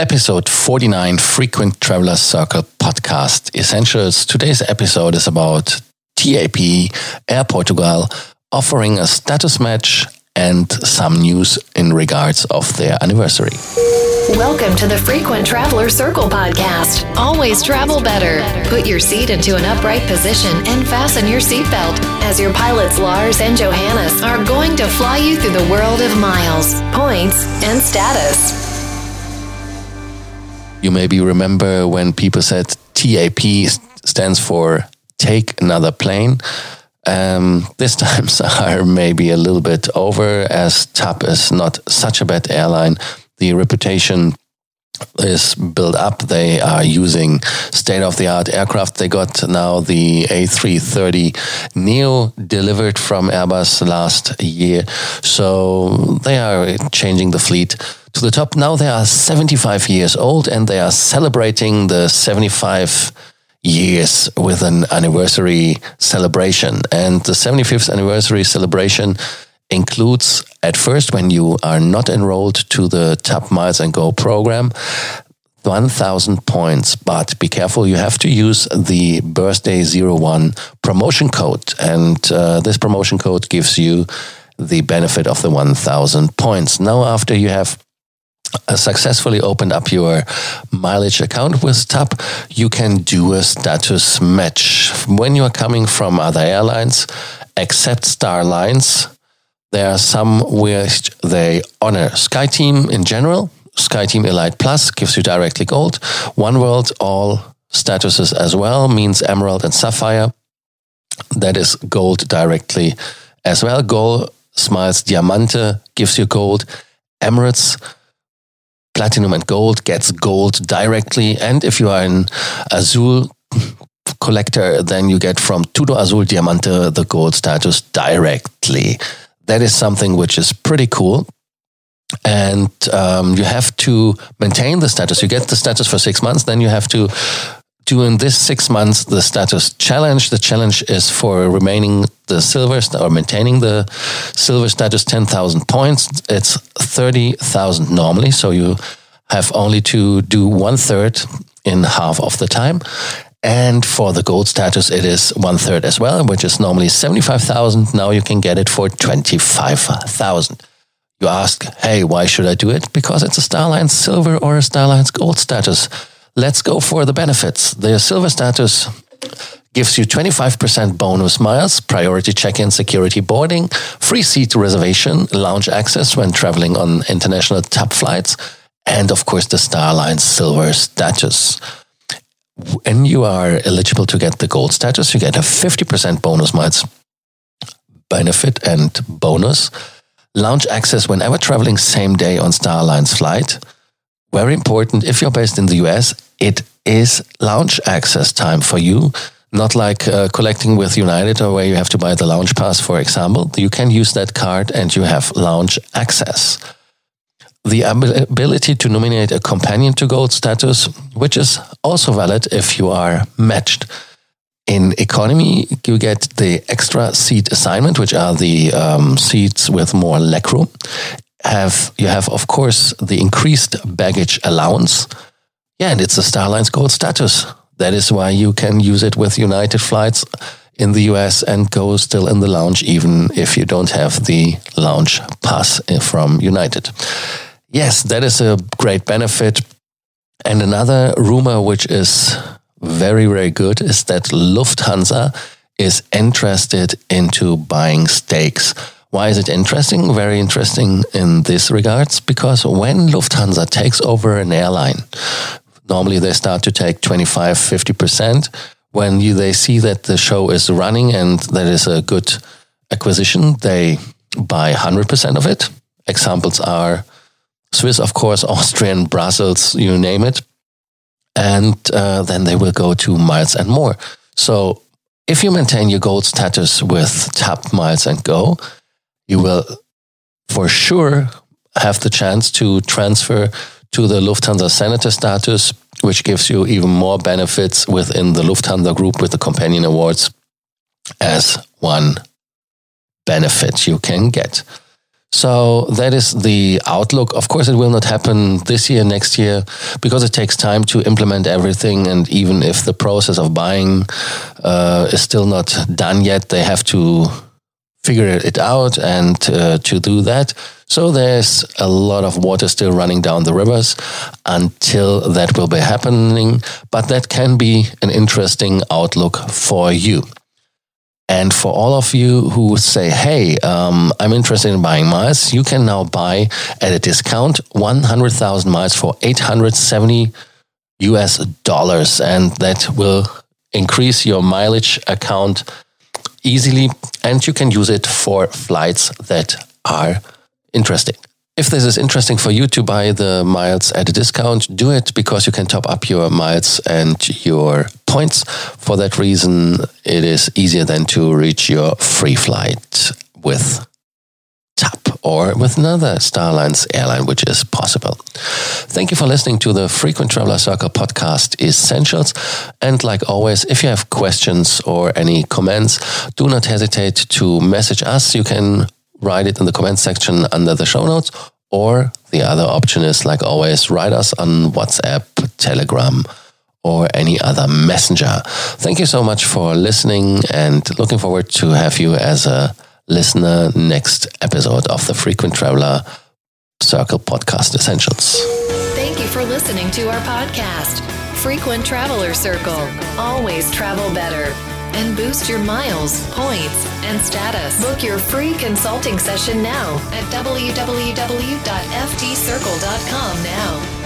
episode 49 Frequent Traveler Circle podcast essentials. Today's episode is about TAP Air Portugal offering a status match and some news in regards of their anniversary. Welcome to the Frequent Traveler Circle podcast. Always travel better. Put your seat into an upright position and fasten your seatbelt as your pilots Lars and Johannes are going to fly you through the world of miles, points, and status. You maybe remember when people said TAP stands for Take Another Plane. Um, this times are maybe a little bit over as TAP is not such a bad airline the reputation is built up. They are using state of the art aircraft. They got now the A330 Neo delivered from Airbus last year. So they are changing the fleet to the top. Now they are 75 years old and they are celebrating the 75 years with an anniversary celebration. And the 75th anniversary celebration includes at first when you are not enrolled to the TAP Miles and Go program 1000 points but be careful you have to use the birthday 01 promotion code and uh, this promotion code gives you the benefit of the 1000 points now after you have Uh, successfully opened up your mileage account with TAP, you can do a status match. When you are coming from other airlines, except Star Alliance, there are some which they honor. SkyTeam in general, SkyTeam Elite Plus gives you directly gold. One World, all statuses as well, means Emerald and Sapphire. That is gold directly as well. GOL Smiles Diamante gives you gold. Emirates, Platinum and Gold gets gold directly. And if you are an Azul collector, then you get from Tudo Azul Diamante the gold status directly that is something which is pretty cool. And um, you have to maintain the status. You get the status for six months, then you have to do in this six months the status challenge. The challenge is for remaining the silver or maintaining the silver status 10,000 points. It's 30,000 normally. So you have only to do one third in half of the time. And for the gold status, it is one third as well, which is normally 75,000. Now you can get it for 25,000. You ask, hey, why should I do it? Because it's a Star Alliance silver or a Star Alliance gold status. Let's go for the benefits. The silver status gives you 25% bonus miles, priority check-in security boarding, free seat reservation, lounge access when traveling on international TAP flights, and of course the Star Alliance silver status when you are eligible to get the gold status, you get a 50% bonus miles benefit and bonus. Lounge access whenever traveling same day on Star Alliance flight. Very important. If you're based in the US, it is lounge access time for you. Not like uh, collecting with United or where you have to buy the lounge pass, for example. You can use that card and you have lounge access the ability to nominate a companion to gold status, which is also valid if you are matched. In economy, you get the extra seat assignment, which are the um, seats with more legroom. Have you have, of course, the increased baggage allowance? Yeah, and it's a Star Alliance Gold status. That is why you can use it with United flights in the US and go still in the lounge, even if you don't have the lounge pass from United. Yes, that is a great benefit. And another rumor, which is very, very good, is that Lufthansa is interested into buying stakes. Why is it interesting? Very interesting in this regards because when Lufthansa takes over an airline, normally they start to take 25, 50%. When you, they see that the show is running and that is a good acquisition, they buy 100% of it. Examples are Swiss, of course, Austrian, Brussels, you name it. And uh, then they will go to miles and more. So if you maintain your gold status with TAP Miles and Go, you will for sure have the chance to transfer to the Lufthansa Senator status, which gives you even more benefits within the Lufthansa group with the companion awards as one benefit you can get. So that is the outlook. Of course, it will not happen this year, next year, because it takes time to implement everything. And even if the process of buying uh, is still not done yet, they have to figure it out and uh, to do that. So there's a lot of water still running down the rivers until that will be happening. But that can be an interesting outlook for you. And for all of you who say, hey, um, I'm interested in buying miles, you can now buy at a discount 100,000 miles for 870 US dollars. And that will increase your mileage account easily. And you can use it for flights that are interesting. If this is interesting for you to buy the miles at a discount, do it because you can top up your miles and your points. For that reason, it is easier than to reach your free flight with or with another Star Alliance airline, which is possible. Thank you for listening to the Frequent Traveler Circle podcast Essentials. And like always, if you have questions or any comments, do not hesitate to message us. You can write it in the comment section under the show notes. Or the other option is, like always, write us on WhatsApp, Telegram, or any other messenger. Thank you so much for listening and looking forward to have you as a listener next episode of the Frequent Traveler Circle Podcast Essentials. Thank you for listening to our podcast, Frequent Traveler Circle. Always travel better and boost your miles, points, and status. Book your free consulting session now at www.ftcircle.com now.